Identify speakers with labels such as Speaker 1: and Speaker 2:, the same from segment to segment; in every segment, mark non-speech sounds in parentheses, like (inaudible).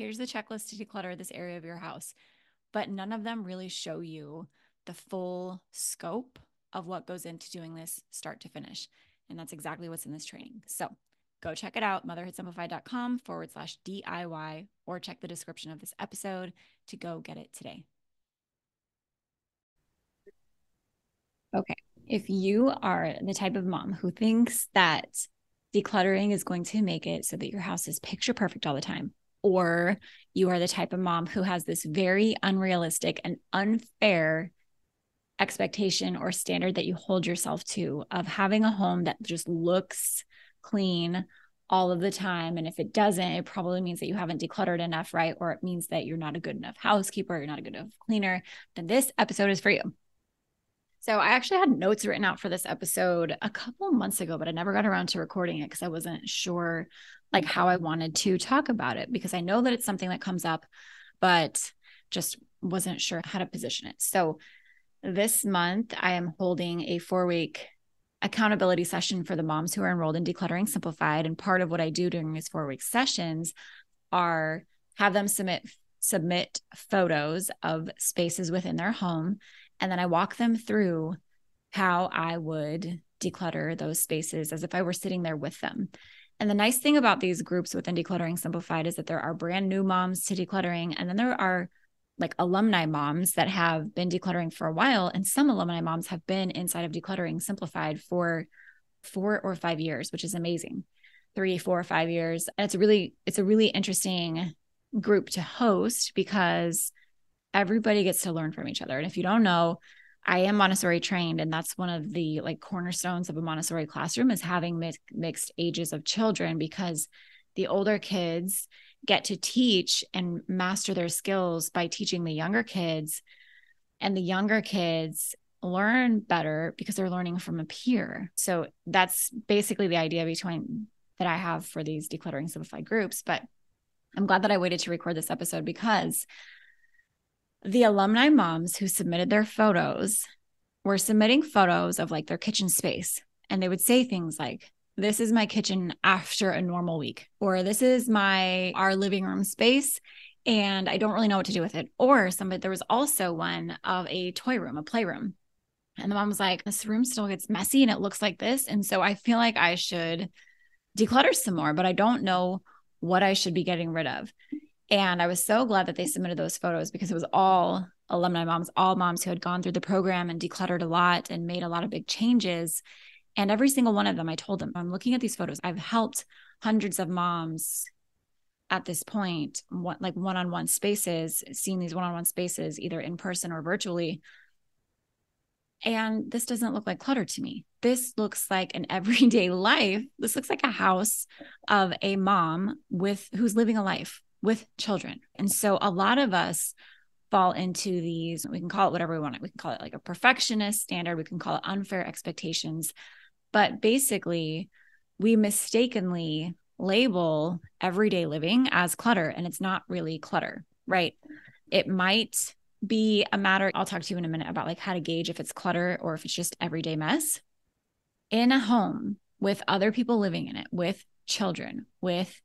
Speaker 1: here's the checklist to declutter this area of your house. But none of them really show you the full scope of what goes into doing this start to finish. And that's exactly what's in this training. So go check it out, motherhoodsimplified.com forward slash DIY, or check the description of this episode to go get it today. Okay. If you are the type of mom who thinks that decluttering is going to make it so that your house is picture perfect all the time, or you are the type of mom who has this very unrealistic and unfair expectation or standard that you hold yourself to of having a home that just looks clean all of the time. And if it doesn't, it probably means that you haven't decluttered enough, right? Or it means that you're not a good enough housekeeper, you're not a good enough cleaner. Then this episode is for you. So I actually had notes written out for this episode a couple months ago, but I never got around to recording it because I wasn't sure like how I wanted to talk about it because I know that it's something that comes up, but just wasn't sure how to position it. So this month I am holding a four week accountability session for the moms who are enrolled in Decluttering Simplified. And part of what I do during these four week sessions are have them submit submit photos of spaces within their home. And then I walk them through how I would declutter those spaces as if I were sitting there with them. And the nice thing about these groups within Decluttering Simplified is that there are brand new moms to decluttering, and then there are like alumni moms that have been decluttering for a while. And some alumni moms have been inside of Decluttering Simplified for four or five years, which is amazing. Three, four, or five years. And it's really, it's a really interesting group to host because everybody gets to learn from each other. And if you don't know, I am Montessori trained, and that's one of the like cornerstones of a Montessori classroom is having mi- mixed ages of children because the older kids get to teach and master their skills by teaching the younger kids, and the younger kids learn better because they're learning from a peer. So that's basically the idea between that I have for these decluttering simplified groups. But I'm glad that I waited to record this episode because the alumni moms who submitted their photos were submitting photos of like their kitchen space. And they would say things like, this is my kitchen after a normal week, or this is my our living room space and I don't really know what to do with it. Or somebody there was also one of a toy room, a playroom. And the mom was like, This room still gets messy and it looks like this. And so I feel like I should declutter some more, but I don't know what I should be getting rid of. And I was so glad that they submitted those photos because it was all alumni moms, all moms who had gone through the program and decluttered a lot and made a lot of big changes. And every single one of them, I told them, I'm looking at these photos. I've helped hundreds of moms at this point, like one on one spaces, seeing these one on one spaces, either in person or virtually. And this doesn't look like clutter to me. This looks like an (laughs) everyday life. This looks like a house of a mom with who's living a life with children. And so a lot of us fall into these, we can call it whatever we want. We can call it like a perfectionist standard, we can call it unfair expectations. But basically, we mistakenly label everyday living as clutter, and it's not really clutter, right? It might be a matter, I'll talk to you in a minute about like how to gauge if it's clutter or if it's just everyday mess. In a home with other people living in it, with children, with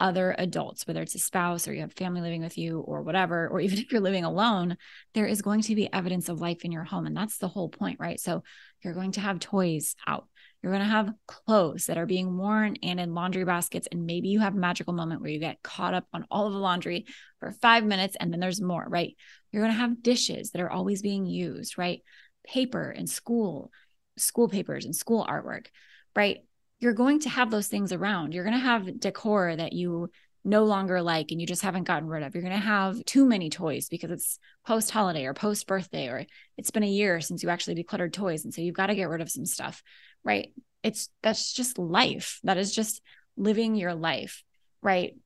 Speaker 1: other adults, whether it's a spouse or you have family living with you or whatever, or even (laughs) if you're living alone, there is going to be evidence of life in your home. And that's the whole point, right? So you're going to have toys out. You're going to have clothes that are being worn and in laundry baskets. And maybe you have a magical moment where you get caught up on all of the laundry for five minutes and then there's more, right? You're going to have dishes that are always being used, right? Paper and school, school papers and school artwork, right? You're going to have those things around. You're going to have decor that you no longer like and you just haven't gotten rid of. You're going to have too many toys because it's post holiday or post birthday or it's been a year since you actually decluttered toys. And so you've got to get rid of some stuff right? It's that's just life. That is just living your life, right?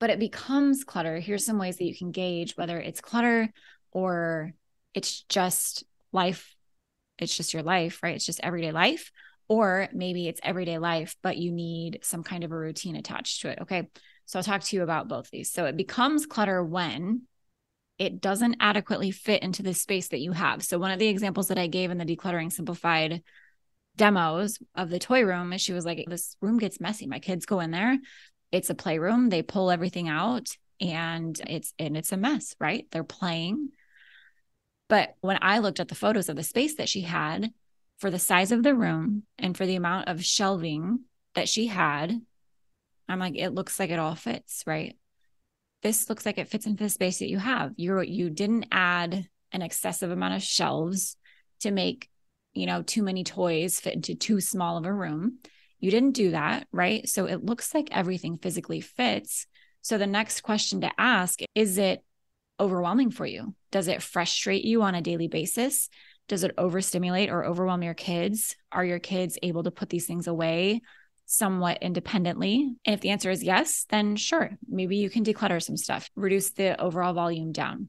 Speaker 1: But it becomes clutter. Here's some ways that you can gauge whether it's clutter or it's just life. It's just your life, right? It's just everyday life. Or maybe it's everyday life, but you need some kind of a routine attached to it. Okay. So I'll talk to you about both these. So it becomes clutter when it doesn't adequately fit into the space that you have. So one of the examples that I gave in the decluttering simplified demos of the toy room and she was like this room gets messy my kids go in there it's a playroom they pull everything out and it's and it's a mess right they're playing but when i looked at the photos of the space that she had for the size of the room and for the amount of shelving that she had i'm like it looks like it all fits right this looks like it fits into the space that you have you you didn't add an excessive amount of shelves to make you know, too many toys fit into too small of a room. You didn't do that, right? So it looks like everything physically fits. So the next question to ask is it overwhelming for you? Does it frustrate you on a daily basis? Does it overstimulate or overwhelm your kids? Are your kids able to put these things away somewhat independently? And if the answer is yes, then sure, maybe you can declutter some stuff, reduce the overall volume down.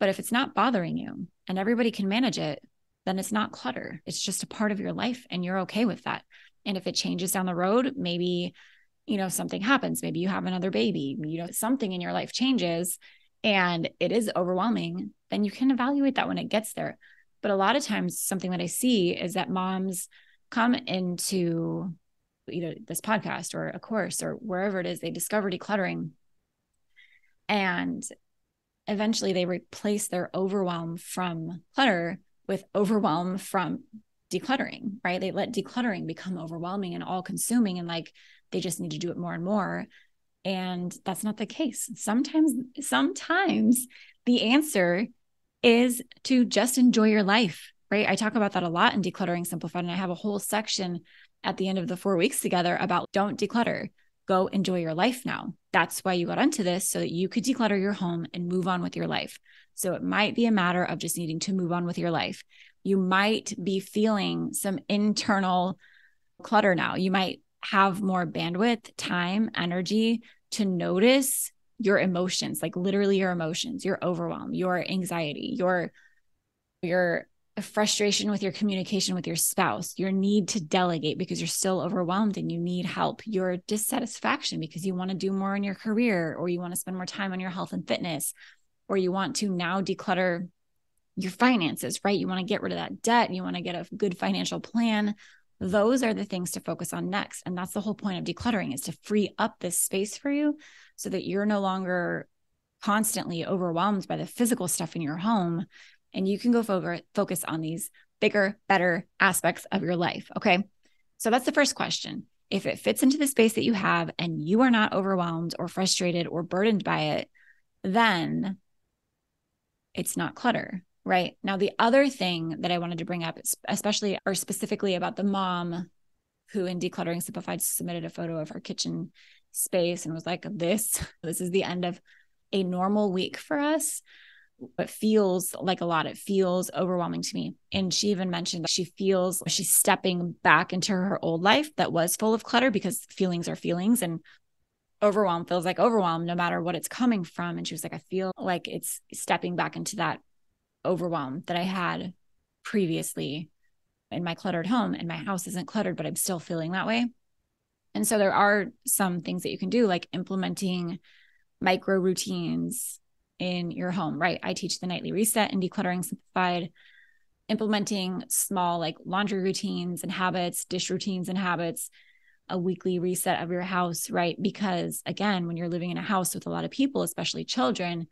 Speaker 1: But if it's not bothering you and everybody can manage it, then it's not clutter. It's just a part of your life and you're okay with that. And if it changes down the road, maybe, you know, something happens, maybe you have another baby, you know, something in your life changes and it is overwhelming, then you can evaluate that when it gets there. But a lot of times, something that I see is that moms come into either this podcast or a course or wherever it is they discover decluttering and eventually they replace their overwhelm from clutter with overwhelm from decluttering, right? They let decluttering become overwhelming and all consuming and like they just need to do it more and more. And that's not the case. Sometimes, sometimes the answer is to just enjoy your life, right? I talk about that a lot in Decluttering Simplified, and I have a whole section at the end of the four weeks together about don't declutter, go enjoy your life now. That's why you got into this so that you could declutter your home and move on with your life. So it might be a matter of just needing to move on with your life. You might be feeling some internal clutter now. You might have more bandwidth, time, energy to notice your emotions, like literally your emotions, your overwhelm, your anxiety, your your frustration with your communication with your spouse, your need to delegate because you're still overwhelmed and you need help, your dissatisfaction because you want to do more in your career or you want to spend more time on your health and fitness or you want to now declutter your finances, right? You want to get rid of that debt, you want to get a good financial plan. Those are the things to focus on next. And that's the whole point of decluttering is to free up this space for you so that you're no longer constantly overwhelmed by the physical stuff in your home and you can go fo- focus on these bigger, better aspects of your life. Okay. So that's the first question. If it fits into the space that you have and you are not overwhelmed or frustrated or burdened by it, then it's not clutter. Right. Now, the other thing that I wanted to bring up, especially or specifically about the mom who in Decluttering Simplified submitted a photo of her kitchen space and was like, This, (laughs) this is the end of a normal week for us it feels like a lot. It feels overwhelming to me. And she even mentioned that she feels she's stepping back into her old life that was full of clutter because feelings are feelings and overwhelm feels like overwhelm no matter what it's coming from. And she was like, I feel like it's stepping back into that overwhelm that I had previously in my cluttered home. And my house isn't cluttered, but I'm still feeling that way. And so there are some things that you can do, like implementing micro routines in your home, right? I teach the nightly reset and decluttering simplified, implementing small like laundry routines and habits, dish routines and habits, a weekly reset of your house, right? Because again, when you're living in a house with a lot of people, especially children,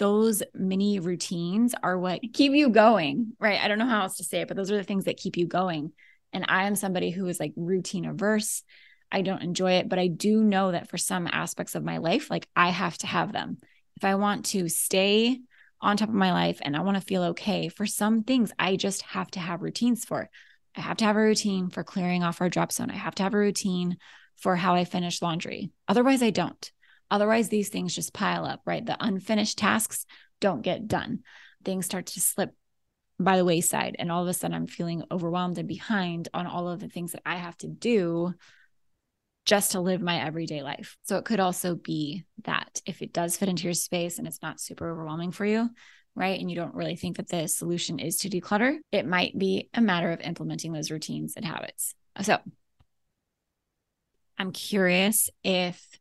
Speaker 1: those mini routines are what keep you going, right? I don't know how else to say it, but those are the things that keep you going. And I am somebody who is like routine averse. I don't enjoy it, but I do know that for some aspects of my life, like I have to have them if I want to stay on top of my life and I want to feel okay, for some things, I just have to have routines for. I have to have a routine for clearing off our drop zone. I have to have a routine for how I finish laundry. Otherwise, I don't. Otherwise, these things just pile up, right? The unfinished tasks don't get done. Things start to slip by the wayside. And all of a sudden, I'm feeling overwhelmed and behind on all of the things that I have to do just to live my everyday life. So it could also be that if it does fit into your space and it's not super overwhelming for you, right? And you don't really think that the solution is to declutter, it might be a matter of implementing those routines and habits. So I'm curious if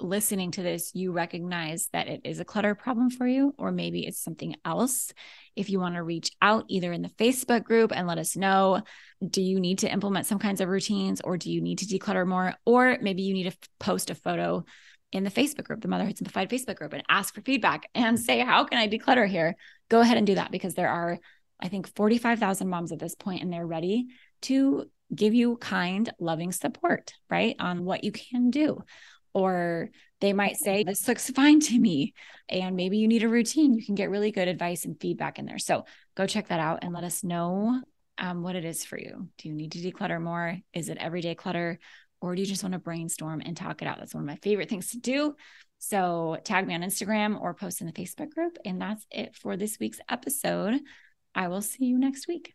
Speaker 1: listening to this, you recognize that it is a clutter problem for you, or maybe it's something else. If you want to reach out either in the Facebook group and let us know, do you need to implement some kinds of routines or do you need to declutter more? Or maybe you need to post a photo in the Facebook group, the Motherhood Simplified Facebook group, and ask for feedback and say, How can I declutter here? Go ahead and do that because there are, I think, 45,000 moms at this point and they're ready to give you kind, loving support, right? On what you can do or they might say, This looks fine to me. And maybe you need a routine. You can get really good advice and feedback in there. So go check that out and let us know um, what it is for you. Do you need to declutter more? Is it everyday clutter? Or do you just want to brainstorm and talk it out? That's one of my favorite things to do. So tag me on Instagram or post in the Facebook group. And that's it for this week's episode. I will see you next week.